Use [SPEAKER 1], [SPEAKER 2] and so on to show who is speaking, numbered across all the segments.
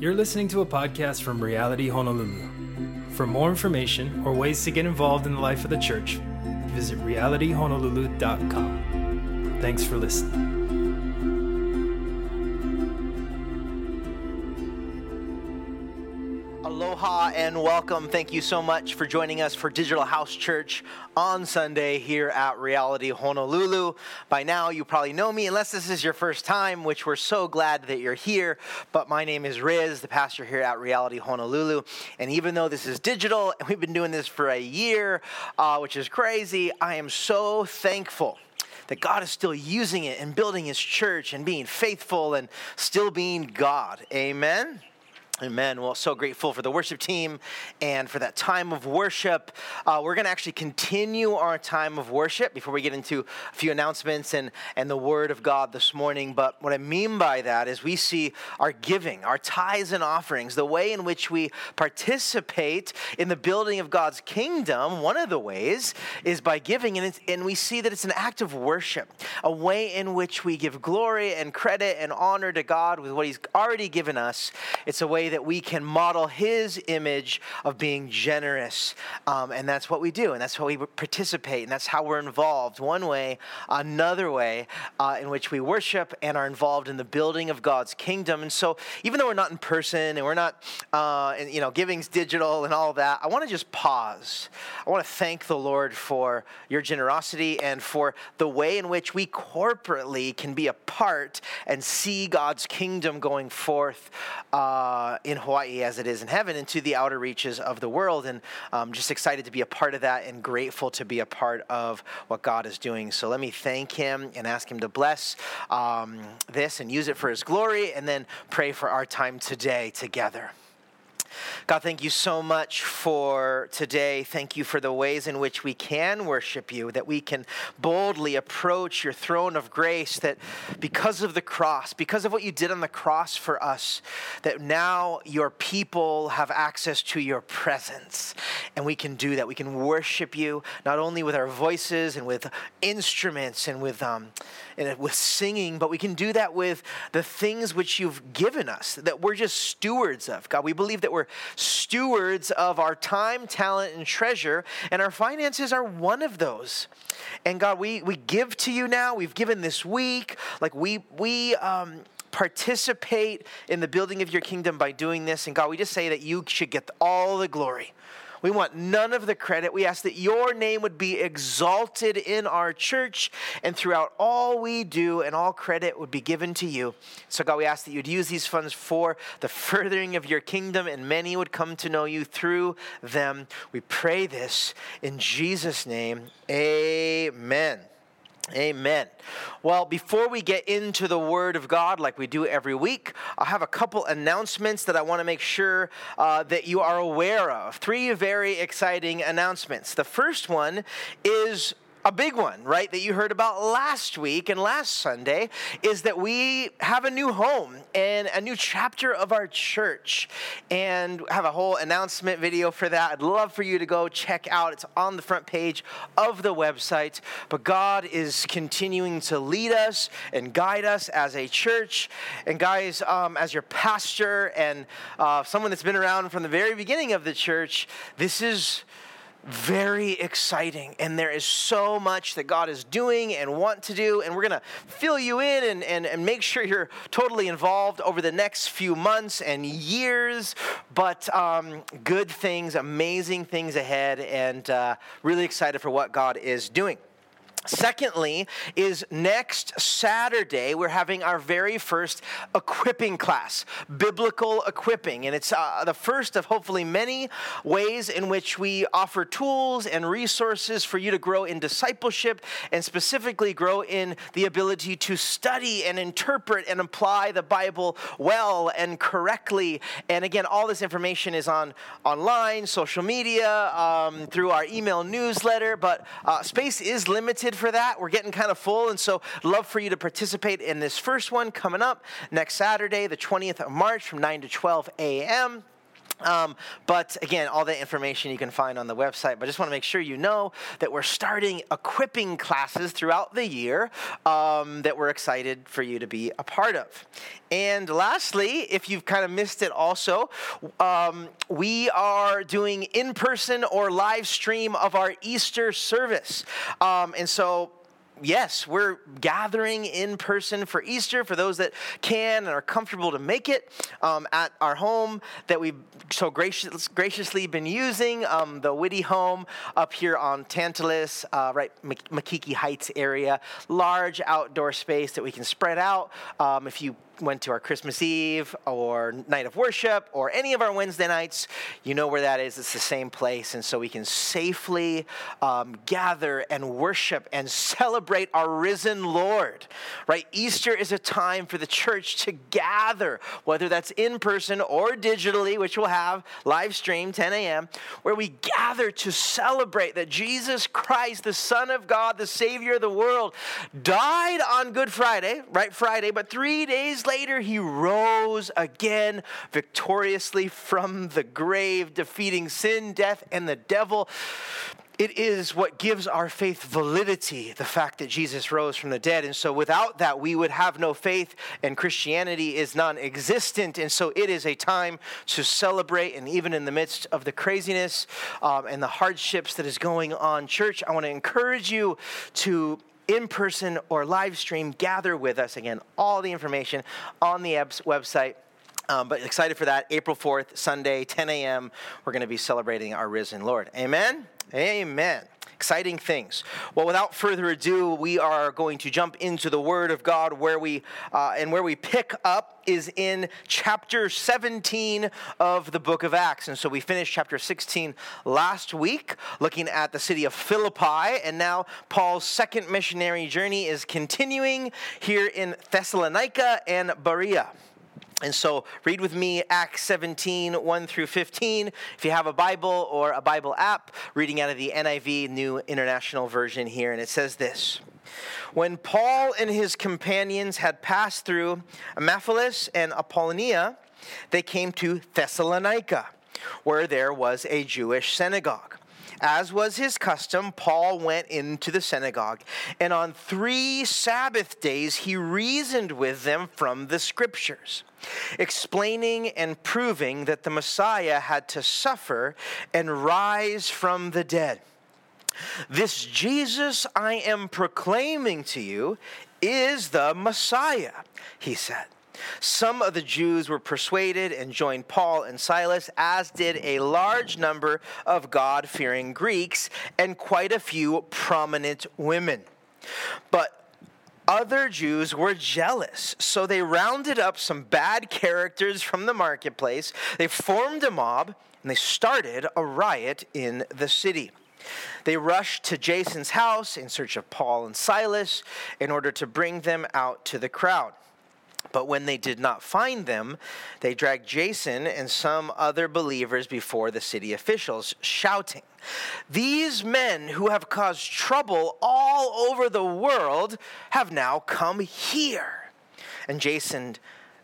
[SPEAKER 1] You're listening to a podcast from Reality Honolulu. For more information or ways to get involved in the life of the church, visit realityhonolulu.com. Thanks for listening.
[SPEAKER 2] And welcome. Thank you so much for joining us for Digital House Church on Sunday here at Reality Honolulu. By now, you probably know me, unless this is your first time, which we're so glad that you're here. But my name is Riz, the pastor here at Reality Honolulu. And even though this is digital and we've been doing this for a year, uh, which is crazy, I am so thankful that God is still using it and building his church and being faithful and still being God. Amen. Amen. Well, so grateful for the worship team and for that time of worship. Uh, we're going to actually continue our time of worship before we get into a few announcements and, and the Word of God this morning. But what I mean by that is we see our giving, our tithes and offerings, the way in which we participate in the building of God's kingdom. One of the ways is by giving, and, and we see that it's an act of worship, a way in which we give glory and credit and honor to God with what He's already given us. It's a way that we can model his image of being generous. Um, and that's what we do, and that's how we participate, and that's how we're involved. One way, another way uh, in which we worship and are involved in the building of God's kingdom. And so, even though we're not in person and we're not, uh, and, you know, giving's digital and all that, I want to just pause. I want to thank the Lord for your generosity and for the way in which we corporately can be a part and see God's kingdom going forth uh, in Hawaii as it is in heaven into the outer reaches of the world. And I'm um, just excited to be a part of that and grateful to be a part of what God is doing. So let me thank Him and ask Him to bless um, this and use it for His glory, and then pray for our time today together. God, thank you so much for today. Thank you for the ways in which we can worship you, that we can boldly approach your throne of grace, that because of the cross, because of what you did on the cross for us, that now your people have access to your presence. And we can do that. We can worship you not only with our voices and with instruments and with, um, and with singing, but we can do that with the things which you've given us, that we're just stewards of. God, we believe that we're stewards of our time, talent, and treasure, and our finances are one of those. And God, we, we give to you now. We've given this week. Like we we um, participate in the building of your kingdom by doing this. And God, we just say that you should get all the glory. We want none of the credit. We ask that your name would be exalted in our church and throughout all we do, and all credit would be given to you. So, God, we ask that you'd use these funds for the furthering of your kingdom, and many would come to know you through them. We pray this in Jesus' name. Amen. Amen. Well, before we get into the Word of God like we do every week, I have a couple announcements that I want to make sure uh, that you are aware of. Three very exciting announcements. The first one is a big one, right, that you heard about last week and last Sunday is that we have a new home and a new chapter of our church. And have a whole announcement video for that. I'd love for you to go check out. It's on the front page of the website. But God is continuing to lead us and guide us as a church. And guys, um, as your pastor and uh, someone that's been around from the very beginning of the church, this is very exciting. And there is so much that god is doing and want to do. And we're going to fill you in and, and, and make sure you're totally involved over the next few months and years. But um, good things amazing things ahead. And uh, really excited for what god is doing Secondly, is next Saturday, we're having our very first equipping class, biblical equipping. And it's uh, the first of hopefully many ways in which we offer tools and resources for you to grow in discipleship and specifically grow in the ability to study and interpret and apply the Bible well and correctly. And again, all this information is on online, social media, um, through our email newsletter, but uh, space is limited for that. We're getting kind of full, and so love for you to participate in this first one coming up next Saturday, the 20th of March from 9 to 12 a.m. Um, but again, all that information you can find on the website. But I just want to make sure you know that we're starting equipping classes throughout the year um, that we're excited for you to be a part of. And lastly, if you've kind of missed it also, um, we are doing in person or live stream of our Easter service. Um, and so yes, we're gathering in person for Easter for those that can and are comfortable to make it um, at our home that we've so gracious, graciously been using, um, the Whitty home up here on Tantalus, uh, right, Makiki Heights area. Large outdoor space that we can spread out. Um, if you went to our Christmas Eve or night of worship or any of our Wednesday nights, you know where that is. It's the same place. And so we can safely um, gather and worship and celebrate our risen Lord, right? Easter is a time for the church to gather, whether that's in person or digitally, which we'll have live stream 10 a.m., where we gather to celebrate that Jesus Christ, the Son of God, the Savior of the world, died on Good Friday, right? Friday, but three days later, he rose again victoriously from the grave, defeating sin, death, and the devil. It is what gives our faith validity, the fact that Jesus rose from the dead. And so without that, we would have no faith, and Christianity is non existent. And so it is a time to celebrate. And even in the midst of the craziness um, and the hardships that is going on, church, I want to encourage you to in person or live stream, gather with us. Again, all the information on the EBS website. Um, but excited for that. April 4th, Sunday, 10 a.m., we're going to be celebrating our risen Lord. Amen? Amen exciting things. Well, without further ado, we are going to jump into the Word of God, where we uh, and where we pick up is in chapter 17 of the book of Acts. And so we finished chapter 16 last week, looking at the city of Philippi, and now Paul's second missionary journey is continuing here in Thessalonica and Berea. And so read with me Acts 17, 1 through 15. If you have a Bible or a Bible app, reading out of the NIV, New International Version here, and it says this. When Paul and his companions had passed through Amphipolis and Apollonia, they came to Thessalonica, where there was a Jewish synagogue. As was his custom, Paul went into the synagogue, and on three Sabbath days he reasoned with them from the scriptures, explaining and proving that the Messiah had to suffer and rise from the dead. This Jesus I am proclaiming to you is the Messiah, he said. Some of the Jews were persuaded and joined Paul and Silas, as did a large number of God fearing Greeks and quite a few prominent women. But other Jews were jealous, so they rounded up some bad characters from the marketplace. They formed a mob and they started a riot in the city. They rushed to Jason's house in search of Paul and Silas in order to bring them out to the crowd. But when they did not find them, they dragged Jason and some other believers before the city officials, shouting, These men who have caused trouble all over the world have now come here. And Jason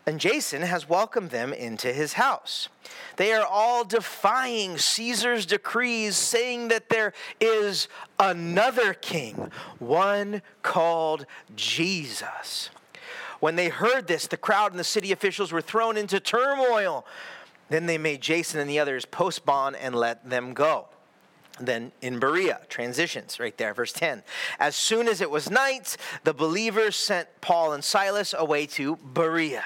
[SPEAKER 2] and Jason has welcomed them into his house. They are all defying Caesar's decrees, saying that there is another king, one called Jesus. When they heard this, the crowd and the city officials were thrown into turmoil. Then they made Jason and the others post bond and let them go. Then in Berea, transitions right there, verse 10. As soon as it was night, the believers sent Paul and Silas away to Berea.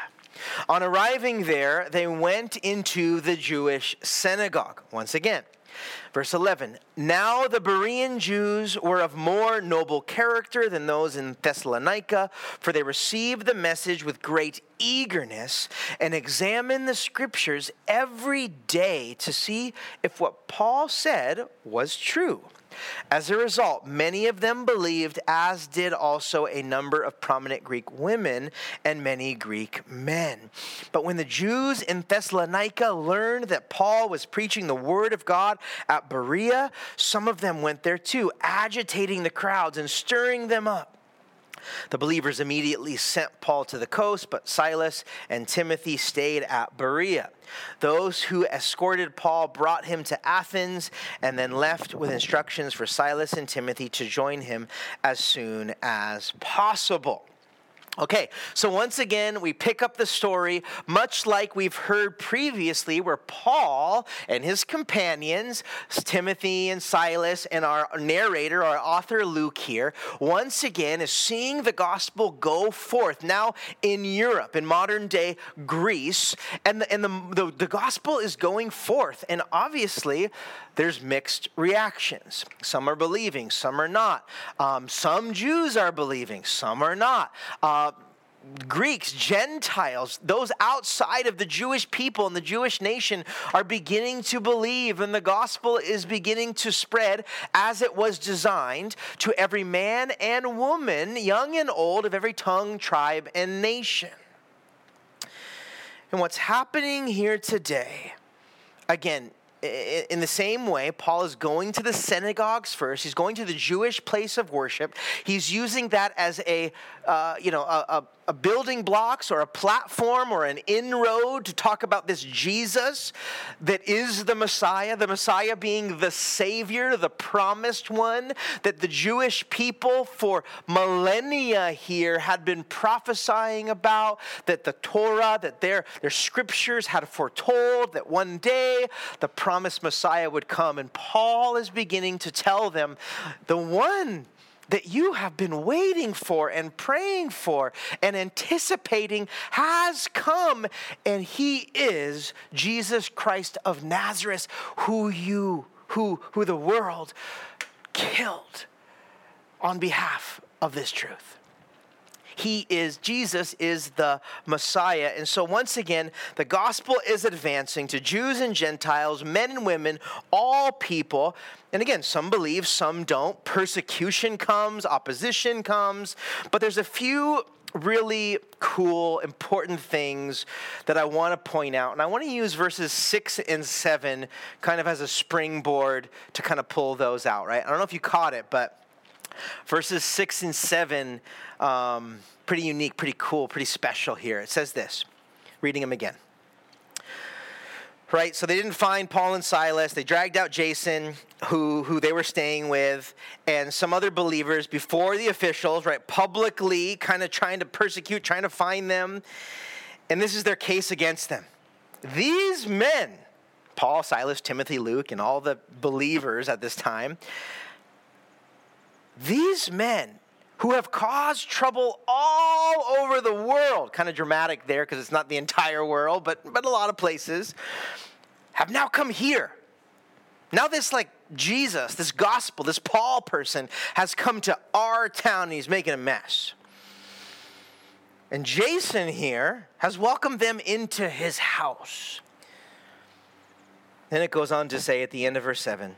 [SPEAKER 2] On arriving there, they went into the Jewish synagogue once again. Verse 11 Now the Berean Jews were of more noble character than those in Thessalonica, for they received the message with great eagerness and examined the scriptures every day to see if what Paul said was true. As a result, many of them believed, as did also a number of prominent Greek women and many Greek men. But when the Jews in Thessalonica learned that Paul was preaching the word of God at Berea, some of them went there too, agitating the crowds and stirring them up. The believers immediately sent Paul to the coast, but Silas and Timothy stayed at Berea. Those who escorted Paul brought him to Athens and then left with instructions for Silas and Timothy to join him as soon as possible. Okay, so once again, we pick up the story much like we've heard previously, where Paul and his companions, Timothy and Silas, and our narrator, our author Luke here, once again is seeing the gospel go forth now in Europe, in modern day Greece, and the, and the, the, the gospel is going forth. And obviously, there's mixed reactions. Some are believing, some are not. Um, some Jews are believing, some are not. Uh, Greeks, Gentiles, those outside of the Jewish people and the Jewish nation are beginning to believe, and the gospel is beginning to spread as it was designed to every man and woman, young and old, of every tongue, tribe, and nation. And what's happening here today, again, in the same way, Paul is going to the synagogues first. He's going to the Jewish place of worship. He's using that as a, uh, you know, a, a a building blocks or a platform or an inroad to talk about this Jesus that is the Messiah, the Messiah being the Savior, the promised one that the Jewish people for millennia here had been prophesying about, that the Torah, that their, their scriptures had foretold that one day the promised Messiah would come. And Paul is beginning to tell them the one that you have been waiting for and praying for and anticipating has come, and he is Jesus Christ of Nazareth, who you, who, who the world killed on behalf of this truth. He is, Jesus is the Messiah. And so, once again, the gospel is advancing to Jews and Gentiles, men and women, all people. And again, some believe, some don't. Persecution comes, opposition comes. But there's a few really cool, important things that I want to point out. And I want to use verses six and seven kind of as a springboard to kind of pull those out, right? I don't know if you caught it, but verses six and seven um, pretty unique, pretty cool, pretty special here. It says this, reading them again. Right, so they didn't find Paul and Silas. They dragged out Jason, who, who they were staying with, and some other believers before the officials, right, publicly kind of trying to persecute, trying to find them. And this is their case against them. These men, Paul, Silas, Timothy, Luke, and all the believers at this time, these men who have caused trouble all over the world. Kind of dramatic there because it's not the entire world, but, but a lot of places have now come here. Now, this like Jesus, this gospel, this Paul person has come to our town and he's making a mess. And Jason here has welcomed them into his house. Then it goes on to say at the end of verse 7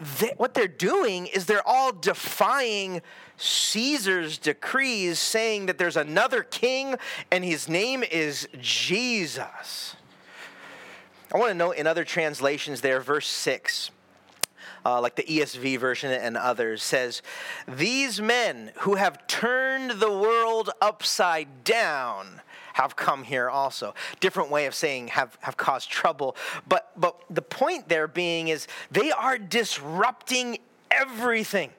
[SPEAKER 2] they, what they're doing is they're all defying Caesar's decrees, saying that there's another king and his name is Jesus. I want to note in other translations there, verse 6. Uh, like the ESV version and others, says, These men who have turned the world upside down have come here also. Different way of saying have, have caused trouble. But, but the point there being is they are disrupting everything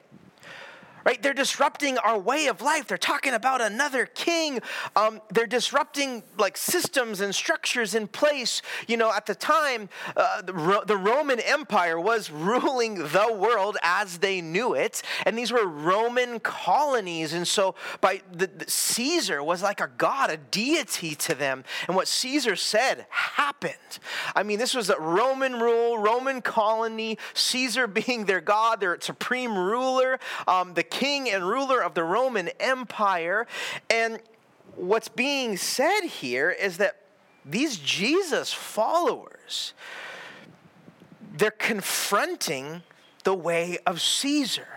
[SPEAKER 2] right? They're disrupting our way of life. They're talking about another king. Um, they're disrupting like systems and structures in place. You know, at the time, uh, the, Ro- the, Roman Empire was ruling the world as they knew it, and these were Roman colonies. And so, by the, the Caesar was like a god, a deity to them, and what Caesar said happened. I mean, this was a Roman rule, Roman colony. Caesar being their god, their supreme ruler. Um, the king and ruler of the Roman Empire. And what's being said here is that these Jesus followers, they're confronting the way of Caesar.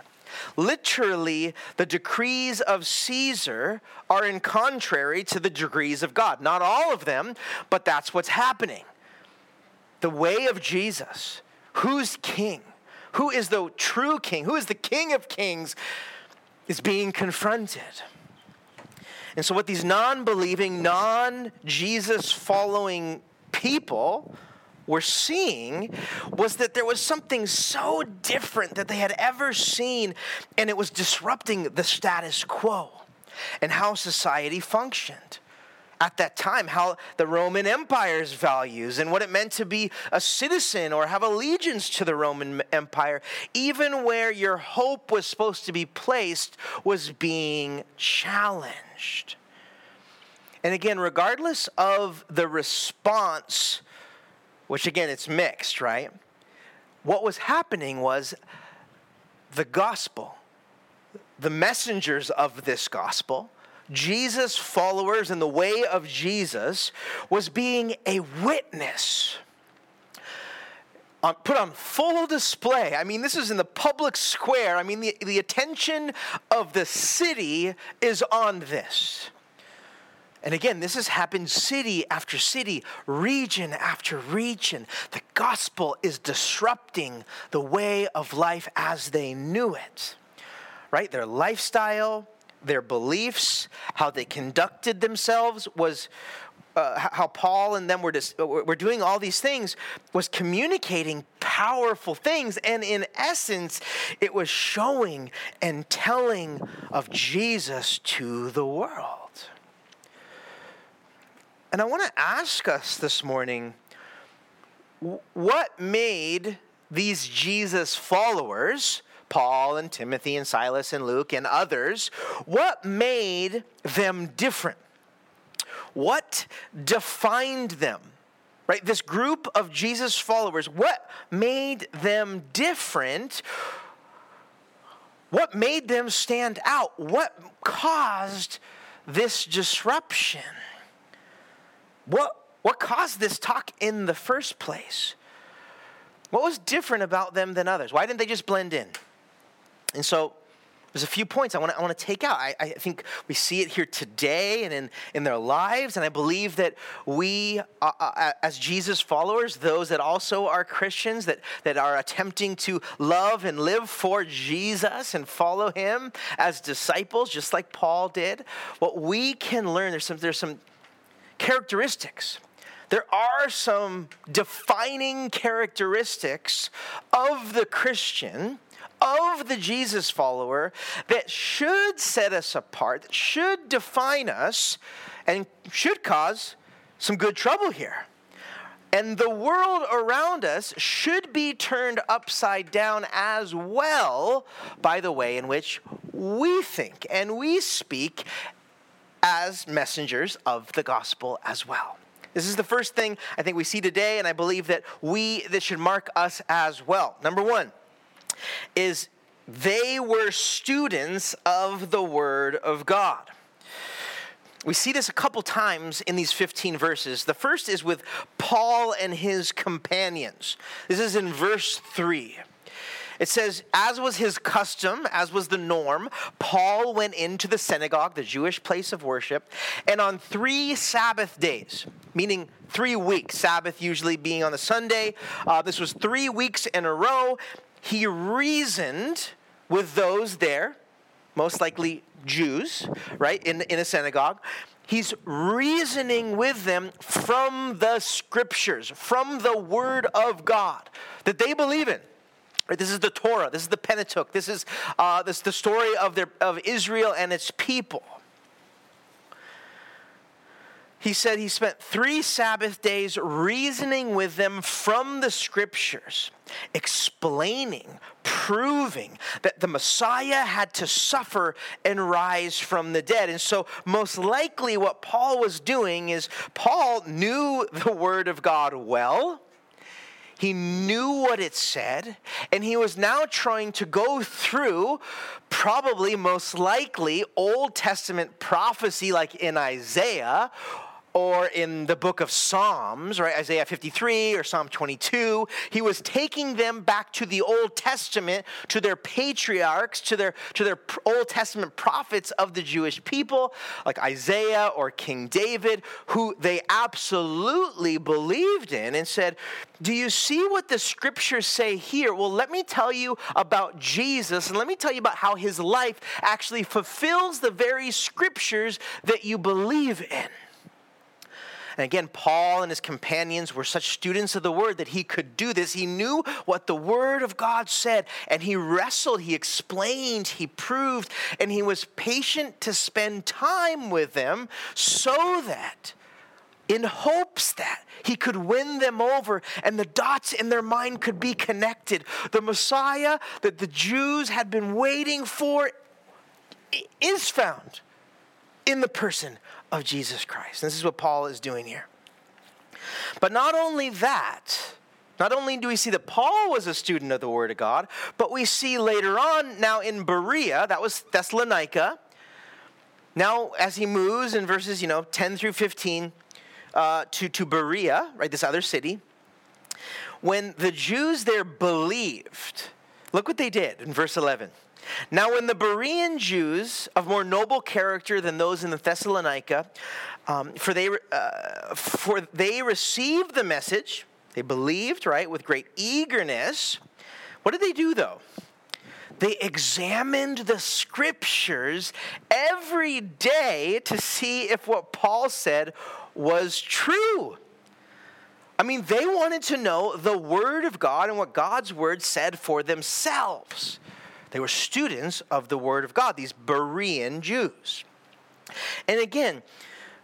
[SPEAKER 2] Literally, the decrees of Caesar are in contrary to the decrees of God. Not all of them, but that's what's happening. The way of Jesus, who's king? Who is the true king? Who is the king of kings? is being confronted. And so, what these non believing, non Jesus following people were seeing was that there was something so different that they had ever seen, and it was disrupting the status quo and how society functioned at that time, how the Roman Empire's values and what it meant to be a citizen or have allegiance to the Roman Empire, even where your hope was supposed to be placed, was being challenged. And again, regardless of the response, which again, it's mixed, right? What was happening was the gospel, the messengers of this gospel, Jesus' followers and the way of Jesus was being a witness. Put on full display. I mean, this is in the public square. I mean, the, the attention of the city is on this. And again, this has happened city after city, region after region. The gospel is disrupting the way of life as they knew it, right? Their lifestyle, their beliefs, how they conducted themselves was. Uh, how Paul and them were, just, were doing all these things was communicating powerful things. And in essence, it was showing and telling of Jesus to the world. And I want to ask us this morning what made these Jesus followers Paul and Timothy and Silas and Luke and others, what made them different? What defined them? Right? This group of Jesus followers, what made them different? What made them stand out? What caused this disruption? What, what caused this talk in the first place? What was different about them than others? Why didn't they just blend in? And so there's a few points I want to, I take out. I, I think we see it here today and in, in their lives. And I believe that we, uh, uh, as Jesus followers, those that also are Christians, that, that are attempting to love and live for Jesus and follow him as disciples, just like Paul did, what we can learn, there's some, there's some characteristics there are some defining characteristics of the Christian of the Jesus follower that should set us apart, that should define us, and should cause some good trouble here. And the world around us should be turned upside down as well by the way in which we think and we speak as messengers of the gospel as well. This is the first thing I think we see today, and I believe that we that should mark us as well. Number one, is they were students of the Word of God. We see this a couple times in these 15 verses. The first is with Paul and his companions. This is in verse 3. It says, as was his custom, as was the norm, Paul went into the synagogue, the Jewish place of worship, and on three Sabbath days, meaning three weeks, Sabbath usually being on the Sunday, uh, this was three weeks in a row, he reasoned with those there, most likely Jews, right, in, in a synagogue. He's reasoning with them from the scriptures, from the word of God that they believe in. Right, this is the Torah. This is the Pentateuch. This is uh, this the story of their of Israel and its people he said he spent three Sabbath days reasoning with them from the scriptures, explaining, proving that the Messiah had to suffer and rise from the dead. And so, most likely, what Paul was doing is Paul knew the Word of God well. He knew what it said, and he was now trying to go through, probably most likely, Old Testament prophecy like in Isaiah, or in the book of Psalms, right, Isaiah 53 or Psalm 22. He was taking them back to the Old Testament, to their patriarchs, to their, to their Old Testament prophets of the Jewish people, like Isaiah or King David, who they absolutely believed in and said, Do you see what the scriptures say here? Well, let me tell you about Jesus and let me tell you about how his life actually fulfills the very scriptures that you believe in. And again, Paul and his companions were such students of the word that he could do this. He knew what the word of God said, and he wrestled, he explained, he proved, and he was patient to spend time with them so that in hopes that he could win them over and the dots in their mind could be connected. The Messiah that the Jews had been waiting for is found in the person of Jesus Christ. this is what Paul is doing here. But not only that, not only do we see that Paul was a student of the Word of God, but we see later on now in Berea, that was Thessalonica. Now, as he moves in verses, you know, 10 through 15 uh, to, to Berea, right, this other city, when the Jews there believed, look what they did in verse 11. Now, when the Berean Jews of more noble character than those in the Thessalonica, um, for they uh, for they received the message, they believed right with great eagerness. What did they do though? They examined the scriptures every day to see if what Paul said was true. I mean, they wanted to know the Word of God and what God's Word said for themselves. They were students of the Word of God, these Berean Jews. And again,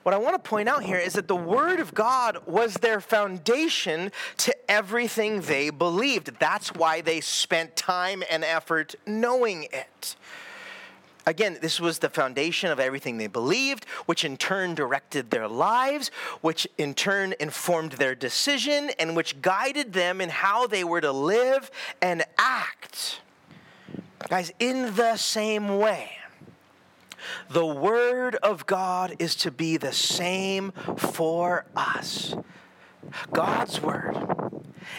[SPEAKER 2] what I want to point out here is that the Word of God was their foundation to everything they believed. That's why they spent time and effort knowing it. Again, this was the foundation of everything they believed, which in turn directed their lives, which in turn informed their decision, and which guided them in how they were to live and act. Guys, in the same way, the Word of God is to be the same for us. God's Word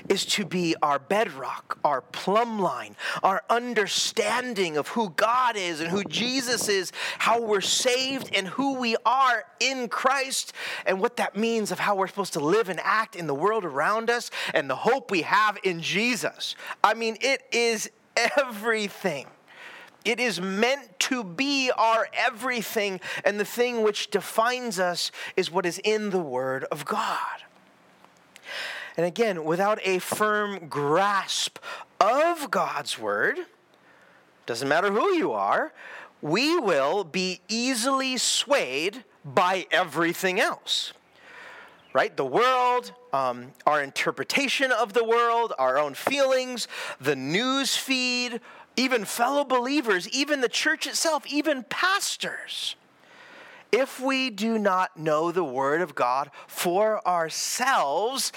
[SPEAKER 2] is to be our bedrock, our plumb line, our understanding of who God is and who Jesus is, how we're saved and who we are in Christ, and what that means of how we're supposed to live and act in the world around us, and the hope we have in Jesus. I mean, it is everything. It is meant to be our everything, and the thing which defines us is what is in the Word of God. And again, without a firm grasp of God's Word, doesn't matter who you are, we will be easily swayed by everything else right? The world, um, our interpretation of the world, our own feelings, the news feed, even fellow believers, even the church itself, even pastors. If we do not know the Word of God for ourselves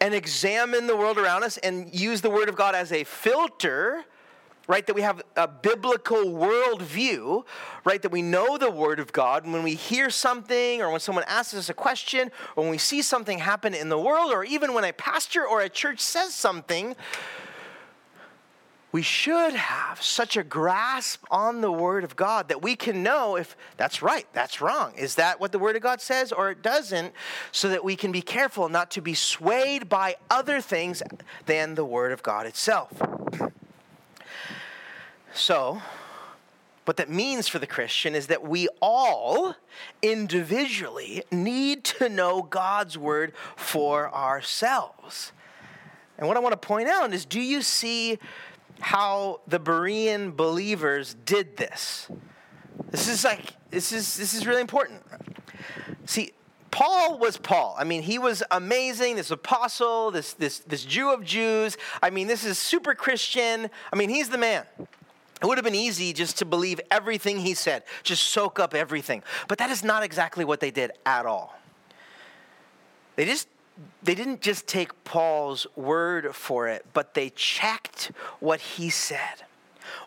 [SPEAKER 2] and examine the world around us and use the Word of God as a filter, right? That we have a biblical worldview, right? That we know the Word of God. And when we hear something, or when someone asks us a question, or when we see something happen in the world, or even when a pastor or a church says something, we should have such a grasp on the Word of God that we can know if that's right, that's wrong. Is that what the Word of God says or it doesn't? So that we can be careful not to be swayed by other things than the Word of God itself. So, what that means for the Christian is that we all individually need to know God's word for ourselves. And what I want to point out is do you see how the Berean believers did this? This is like this is this is really important. See, Paul was Paul. I mean, he was amazing, this apostle, this this this Jew of Jews. I mean, this is super Christian. I mean, he's the man. It would have been easy just to believe everything he said, just soak up everything. But that is not exactly what they did at all. They just they didn't just take Paul's word for it, but they checked what he said.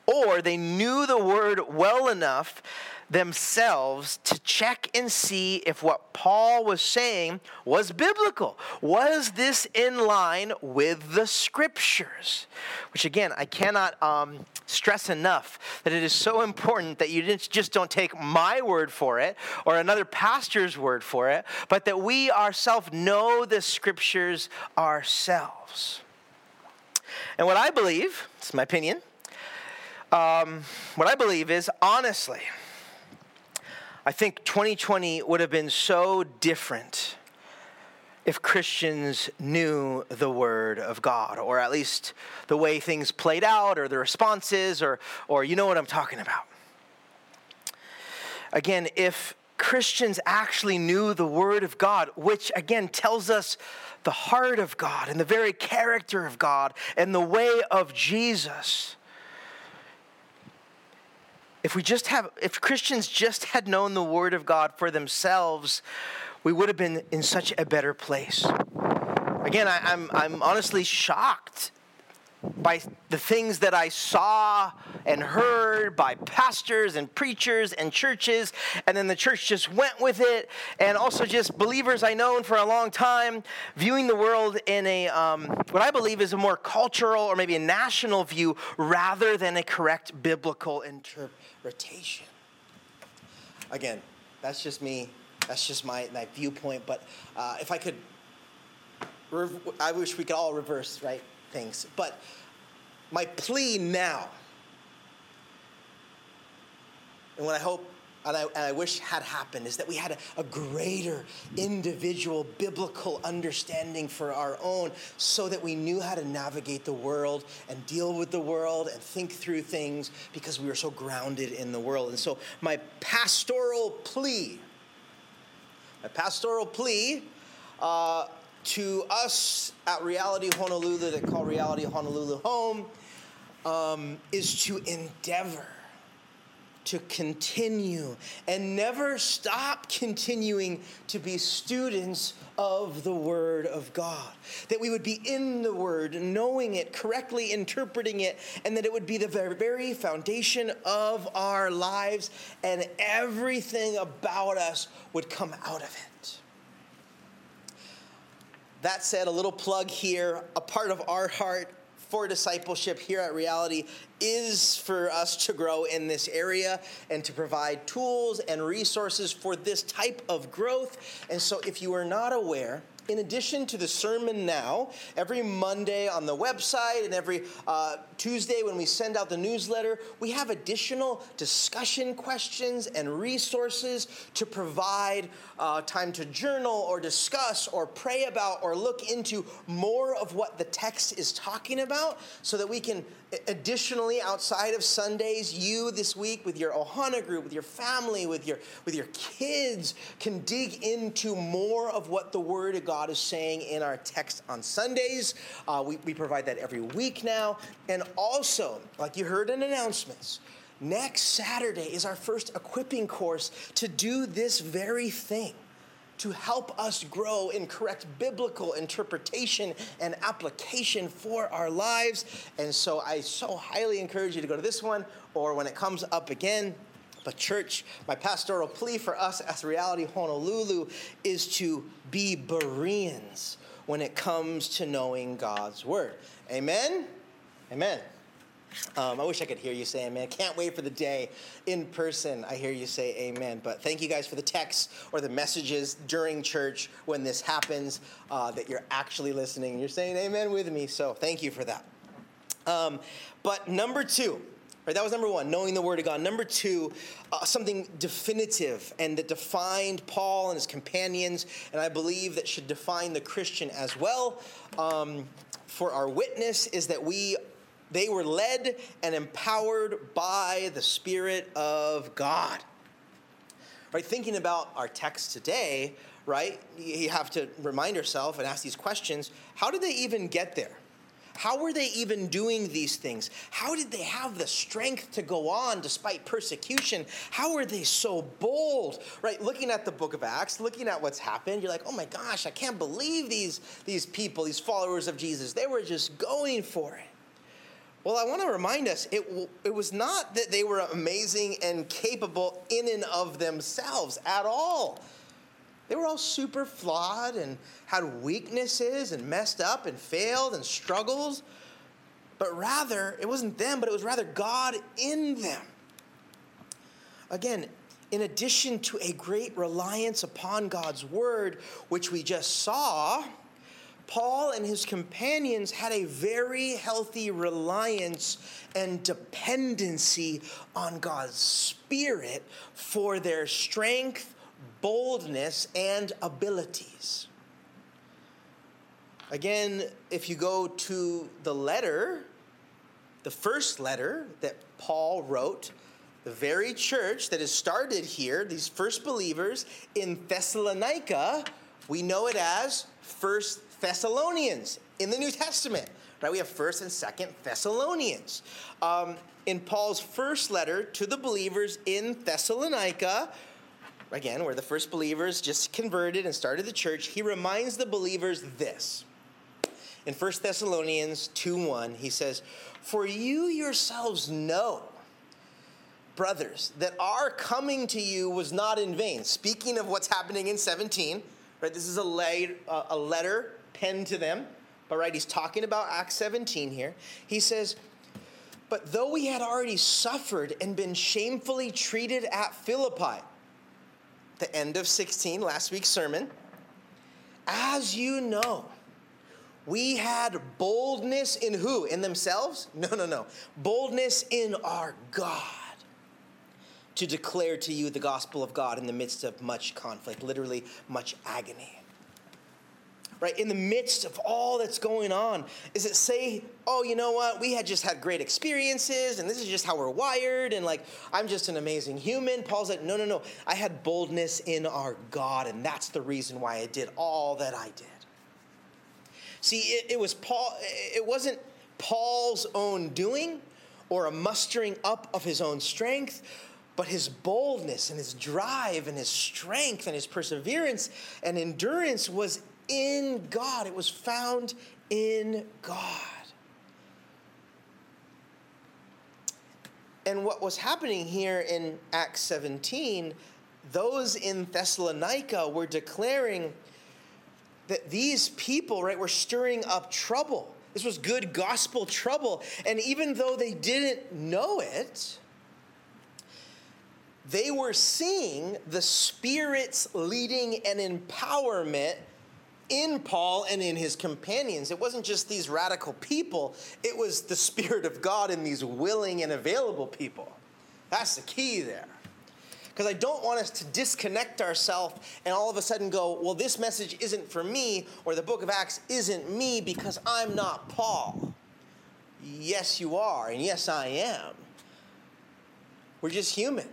[SPEAKER 2] Or they knew the word well enough themselves to check and see if what Paul was saying was biblical. Was this in line with the scriptures? Which, again, I cannot um, stress enough that it is so important that you just don't take my word for it or another pastor's word for it, but that we ourselves know the scriptures ourselves. And what I believe, it's my opinion, um, what I believe is honestly, I think 2020 would have been so different if Christians knew the Word of God, or at least the way things played out, or the responses, or, or you know what I'm talking about. Again, if Christians actually knew the Word of God, which again tells us the heart of God and the very character of God and the way of Jesus, if we just have, if Christians just had known the Word of God for themselves, we would have been in such a better place. Again, I, I'm, I'm honestly shocked by the things that I saw and heard by pastors and preachers and churches, and then the church just went with it, and also just believers I known for a long time, viewing the world in a um, what I believe is a more cultural or maybe a national view rather than a correct biblical interpretation. Again, that's just me. That's just my, my viewpoint. But uh, if I could, I wish we could all reverse, right? things. But my plea now, and what I hope and I, and I, wish had happened is that we had a, a, greater individual biblical understanding for our own so that we knew how to navigate the world and deal with the world and think through things because we were so grounded in the world. And so, my pastoral plea, my pastoral plea uh, to us at Reality Honolulu, that call Reality Honolulu home, um, is to endeavor to continue and never stop continuing to be students of the Word of God. That we would be in the Word, knowing it, correctly interpreting it, and that it would be the very foundation of our lives, and everything about us would come out of it. That said, a little plug here, a part of our heart for discipleship here at Reality is for us to grow in this area and to provide tools and resources for this type of growth. And so, if you are not aware, in addition to the sermon now, every Monday on the website and every uh, Tuesday when we send out the newsletter, we have additional discussion questions and resources to provide uh, time to journal or discuss or pray about or look into more of what the text is talking about so that we can additionally outside of sundays you this week with your ohana group with your family with your with your kids can dig into more of what the word of god is saying in our text on sundays. Uh, we, we provide that every week now. And also like you heard in announcements next saturday is our first equipping course to do this very thing to help us grow in correct biblical interpretation and application for our lives. And so I so highly encourage you to go to this one or when it comes up again. But, church, my pastoral plea for us as Reality Honolulu is to be Bereans when it comes to knowing God's Word. Amen? Amen. Um, I wish I could hear you say amen. Can't wait for the day in person. I hear you say amen. But thank you guys for the texts or the messages during church when this happens uh, that you're actually listening and you're saying amen with me. So thank you for that. Um, but number two, right, that was number one, knowing the Word of God. Number two, uh, something definitive and that defined Paul and his companions, and I believe that should define the Christian as well. Um, for our witness is that we they were led and empowered by the Spirit of God. Right, thinking about our text today, right, you have to remind yourself and ask these questions how did they even get there? How were they even doing these things? How did they have the strength to go on despite persecution? How were they so bold? Right? Looking at the book of Acts, looking at what's happened, you're like, oh my gosh, I can't believe these, these people, these followers of Jesus. They were just going for it. Well, I want to remind us it, it was not that they were amazing and capable in and of themselves at all. They were all super flawed and had weaknesses and messed up and failed and struggles. But rather, it wasn't them, but it was rather God in them. Again, in addition to a great reliance upon God's word, which we just saw, Paul and his companions had a very healthy reliance and dependency on God's Spirit for their strength, boldness, and abilities. Again, if you go to the letter, the first letter that Paul wrote, the very church that is started here, these first believers in Thessalonica, we know it as First Thessalonians in the New Testament. Right? We have First and Second Thessalonians. Um, in Paul's first letter to the believers in Thessalonica, again, where the first believers just converted and started the church, he reminds the believers this. In 1 Thessalonians 2 1, he says, For you yourselves know, brothers, that our coming to you was not in vain. Speaking of what's happening in 17, right? This is a, uh, a letter penned to them. But right, he's talking about Acts 17 here. He says, But though we had already suffered and been shamefully treated at Philippi, the end of 16, last week's sermon, as you know, we had boldness in who? In themselves? No, no, no. Boldness in our God to declare to you the gospel of God in the midst of much conflict, literally much agony right, in the midst of all that's going on? Is it say, oh, you know what, we had just had great experiences and this is just how we're wired and like, I'm just an amazing human? Paul's like, no, no, no. I had boldness in our God and that's the reason why I did all that I did. See, it, it was Paul, it wasn't Paul's own doing or a mustering up of his own strength, but his boldness and his drive and his strength and his perseverance and endurance was in God. It was found in God. And what was happening here in Acts 17, those in Thessalonica were declaring that these people, right, were stirring up trouble. This was good gospel trouble. And even though they didn't know it, they were seeing the Spirit's leading and empowerment in Paul and in his companions. It wasn't just these radical people, it was the Spirit of God in these willing and available people. That's the key there. Because I don't want us to disconnect ourselves and all of a sudden go, well, this message isn't for me, or the book of Acts isn't me because I'm not Paul. Yes, you are, and yes, I am. We're just human.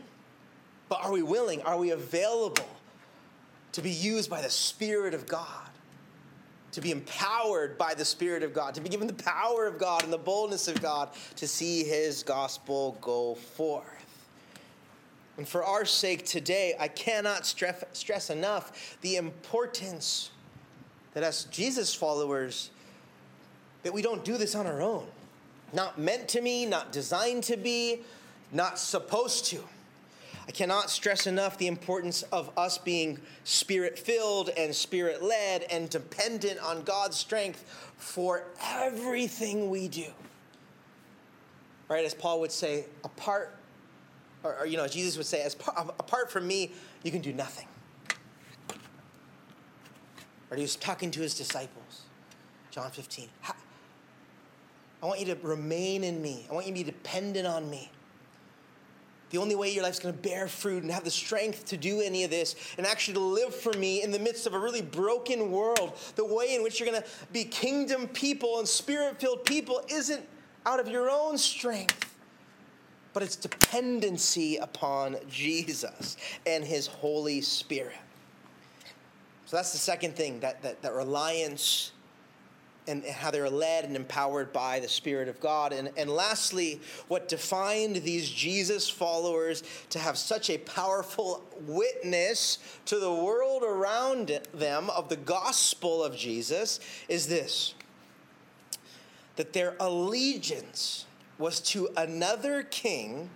[SPEAKER 2] But are we willing? Are we available to be used by the Spirit of God? To be empowered by the Spirit of God, to be given the power of God and the boldness of God to see His gospel go forth. And for our sake today, I cannot stress, enough the importance that as Jesus followers, that we don't do this on our own. Not meant to be, not designed to be, not supposed to. I cannot stress enough the importance of us being spirit filled and spirit led and dependent on God's strength for everything we do. Right? As Paul would say, apart, or, or you know, Jesus would say, as par, um, apart from me, you can do nothing. Or he was talking to his disciples, John 15. I want you to remain in me. I want you to be dependent on me. The only way your life's gonna bear fruit and have the strength to do any of this and actually to live for me in the midst of a really broken world, the way in which you're gonna be kingdom people and spirit filled people isn't out of your own strength, but it's dependency upon Jesus and his Holy Spirit. So that's the second thing that, that, that reliance and how they're led and empowered by the Spirit of God. And, and lastly, what defined these Jesus followers to have such a powerful witness to the world around them of the gospel of Jesus is this that their allegiance was to another king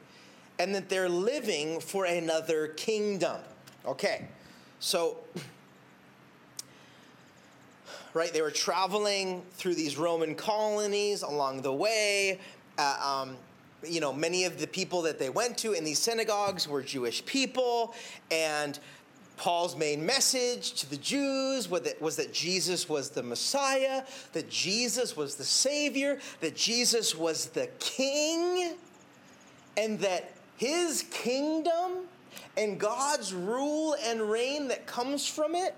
[SPEAKER 2] and that they're living for another kingdom. Okay, so, right, they were traveling through these Roman colonies along the way. Uh, um, you know, many of the people that they went to in these synagogues were Jewish people, and Paul's main message to the Jews was that Jesus was the Messiah, that Jesus was the Savior, that Jesus was the King, and that his kingdom and God's rule and reign that comes from it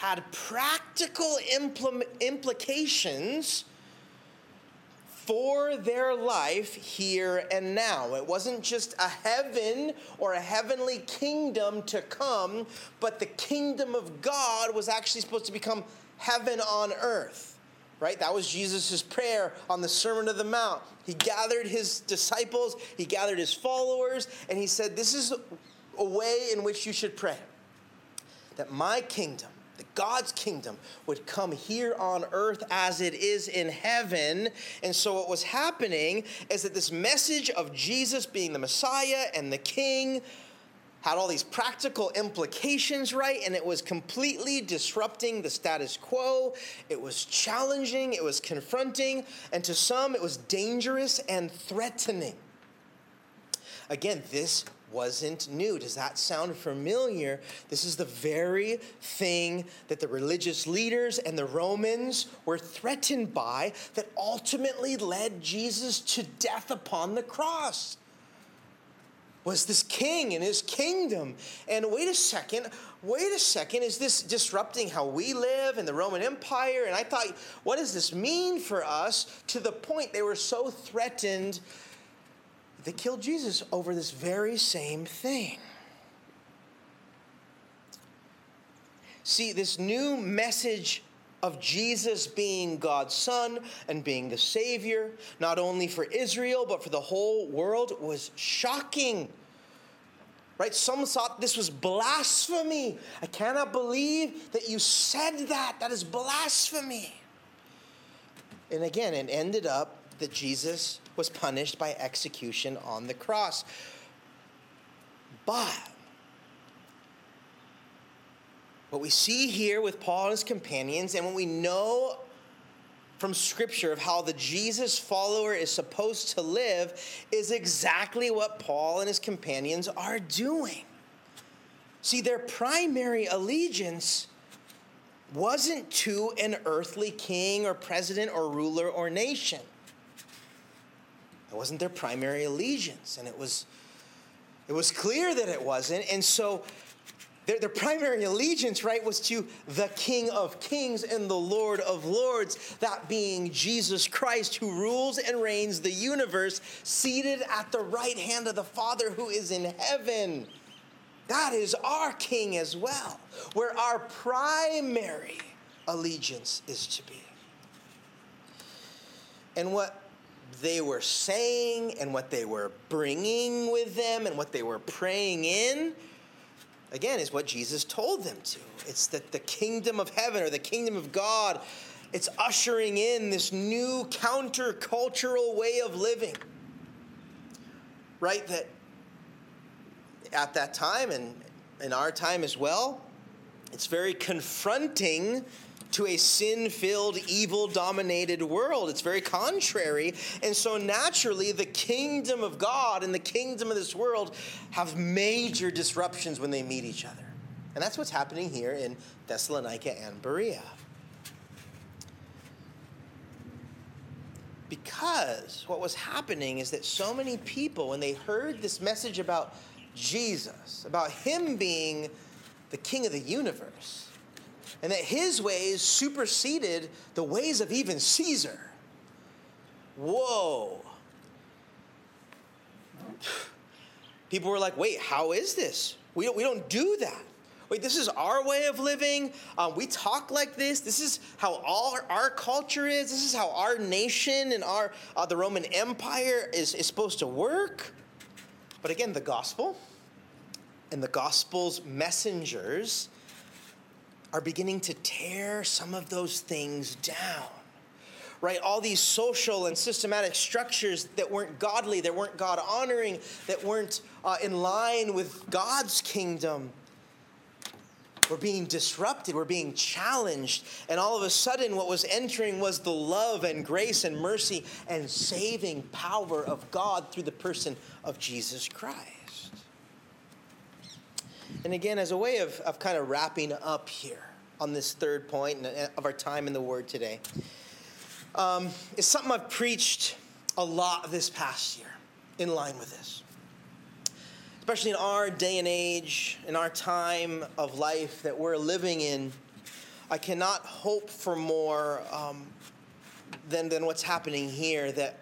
[SPEAKER 2] had practical impl- implications for their life here and now. It wasn't just a heaven or a heavenly kingdom to come, but the kingdom of God was actually supposed to become heaven on earth. Right? That was Jesus' prayer on the Sermon of the Mount. He gathered his disciples, he gathered his followers, and he said, This is a way in which you should pray that my kingdom that God's kingdom would come here on earth as it is in heaven. And so, what was happening is that this message of Jesus being the Messiah and the King had all these practical implications, right? And it was completely disrupting the status quo. It was challenging, it was confronting, and to some, it was dangerous and threatening. Again, this wasn't new. Does that sound familiar? This is the very thing that the religious leaders and the Romans were threatened by that ultimately led Jesus to death upon the cross. Was this king and his kingdom. And wait a second, wait a second, is this disrupting how we live in the Roman Empire? And I thought, what does this mean for us to the point they were so threatened they killed Jesus over this very same thing. See, this new message of Jesus being God's Son and being the Savior, not only for Israel, but for the whole world, was shocking. Right? Some thought this was blasphemy. I cannot believe that you said that. That is blasphemy. And again, it ended up that Jesus was punished by execution on the cross. But what we see here with Paul and his companions, and what we know from scripture of how the Jesus follower is supposed to live, is exactly what Paul and his companions are doing. See, their primary allegiance wasn't to an earthly king or president or ruler or nation. It wasn't their primary allegiance, and it was it was clear that it wasn't. And so their, their primary allegiance, right, was to the King of Kings and the Lord of Lords, that being Jesus Christ, who rules and reigns the universe, seated at the right hand of the Father who is in heaven. That is our King as well, where our primary allegiance is to be. And what they were saying and what they were bringing with them and what they were praying in, again, is what Jesus told them to. It's that the kingdom of heaven or the kingdom of God, it's ushering in this new countercultural way of living. Right? That at that time and in our time as well, it's very confronting to a sin filled, evil dominated world. It's very contrary. And so, naturally, the kingdom of God and the kingdom of this world have major disruptions when they meet each other. And that's what's happening here in Thessalonica and Berea. Because what was happening is that so many people, when they heard this message about Jesus, about Him being the King of the universe, and that his ways superseded the ways of even Caesar. Whoa. People were like, wait, how is this? We don't, we don't do that. Wait, this is our way of living. Um, we talk like this. This is how all our, our, culture is. This is how our nation and our uh, the Roman Empire is, is supposed to work. But again, the gospel and the gospel's messengers are beginning to tear some of those things down. right? All these social and systematic structures that weren't godly, that weren't God honoring, that weren't uh, in line with God's kingdom. We're being disrupted, we're being challenged. And all of a sudden, what was entering was the love and grace and mercy and saving power of God through the person of Jesus Christ. And again, as a way of, of kind of wrapping up here on this third point of our time in the Word today, um, it's something I've preached a lot this past year in line with this especially in our day and age, in our time of life that we're living in, I cannot hope for more um, than, than what's happening here. That,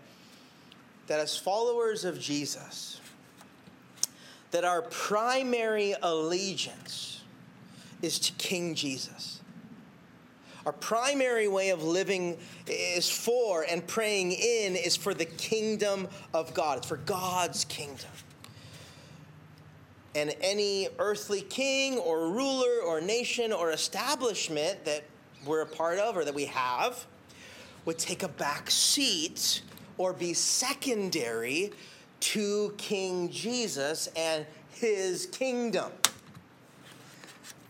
[SPEAKER 2] that as followers of Jesus, that our primary allegiance is to King Jesus. Our primary way of living is for and praying in is for the kingdom of God. It's for God's kingdom and any earthly king or ruler or nation or establishment that we're a part of or that we have would take a back seat or be secondary to King Jesus and his kingdom.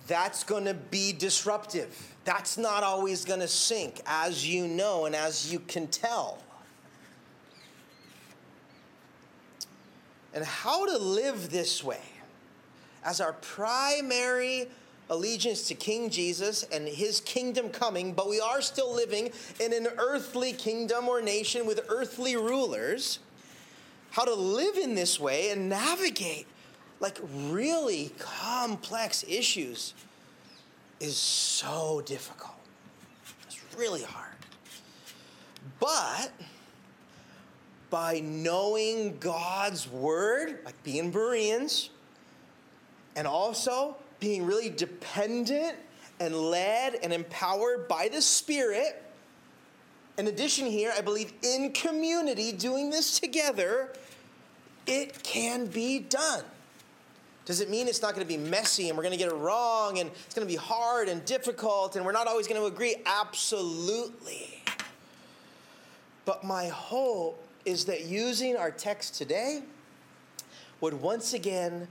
[SPEAKER 2] That's going to be disruptive. That's not always going to sync, as you know and as you can tell. And how to live this way as our primary allegiance to King Jesus and his kingdom coming, but we are still living in an earthly kingdom or nation with earthly rulers. How to live in this way and navigate like really complex issues is so difficult. It's really hard. But by knowing God's word, like being Bereans, and also being really dependent and led and empowered by the Spirit. In addition, here, I believe in community, doing this together, it can be done. Does it mean it's not going to be messy and we're going to get it wrong and it's going to be hard and difficult and we're not always going to agree? Absolutely. But my hope is that using our text today would once again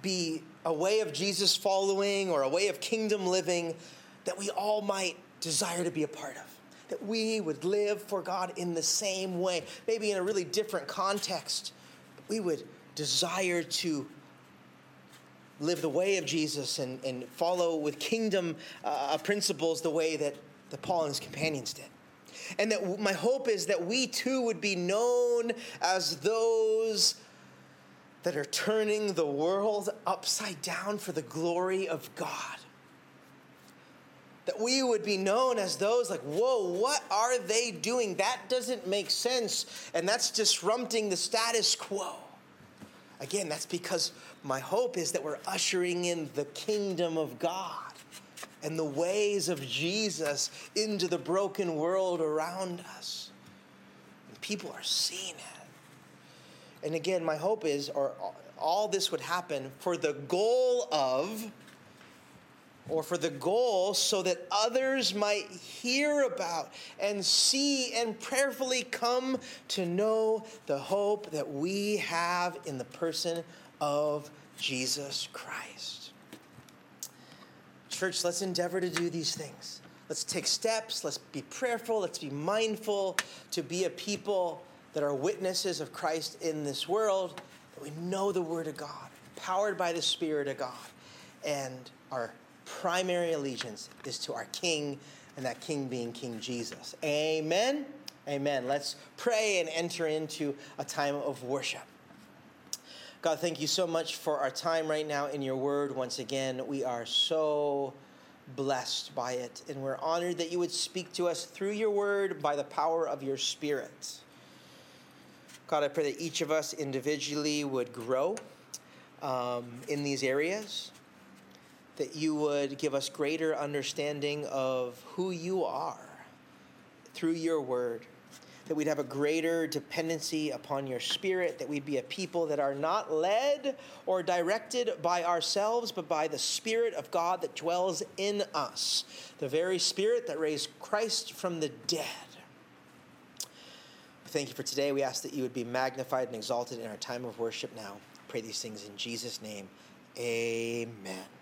[SPEAKER 2] be a way of Jesus following or a way of kingdom living that we all might desire to be a part of. That we would live for God in the same way, maybe in a really different context. We would desire to live the way of Jesus and, and follow with kingdom uh, principles the way that, that Paul and his companions did. And that my hope is that we too would be known as those that are turning the world upside down for the glory of God. That we would be known as those like, whoa, what are they doing? That doesn't make sense. And that's disrupting the status quo. Again, that's because my hope is that we're ushering in the kingdom of God and the ways of Jesus into the broken world around us. And people are seeing it. And again, my hope is, or all this would happen for the goal of, or for the goal so that others might hear about and see and prayerfully come to know the hope that we have in the person of Jesus Christ. Church, let's endeavor to do these things. Let's take steps. Let's be prayerful. Let's be mindful to be a people that are witnesses of Christ in this world, that we know the Word of God, powered by the Spirit of God, and our primary allegiance is to our King, and that King being King Jesus. Amen. Amen. Let's pray and enter into a time of worship. God, thank you so much for our time right now in your word. Once again, we are so blessed by it, and we're honored that you would speak to us through your word by the power of your spirit. God, I pray that each of us individually would grow um, in these areas, that you would give us greater understanding of who you are through your word, that we'd have a greater dependency upon your spirit, that we'd be a people that are not led or directed by ourselves, but by the Spirit of God that dwells in us, the very Spirit that raised Christ from the dead thank you for today. We ask that you would be magnified and exalted in our time of worship now. Pray these things in Jesus' name. Amen.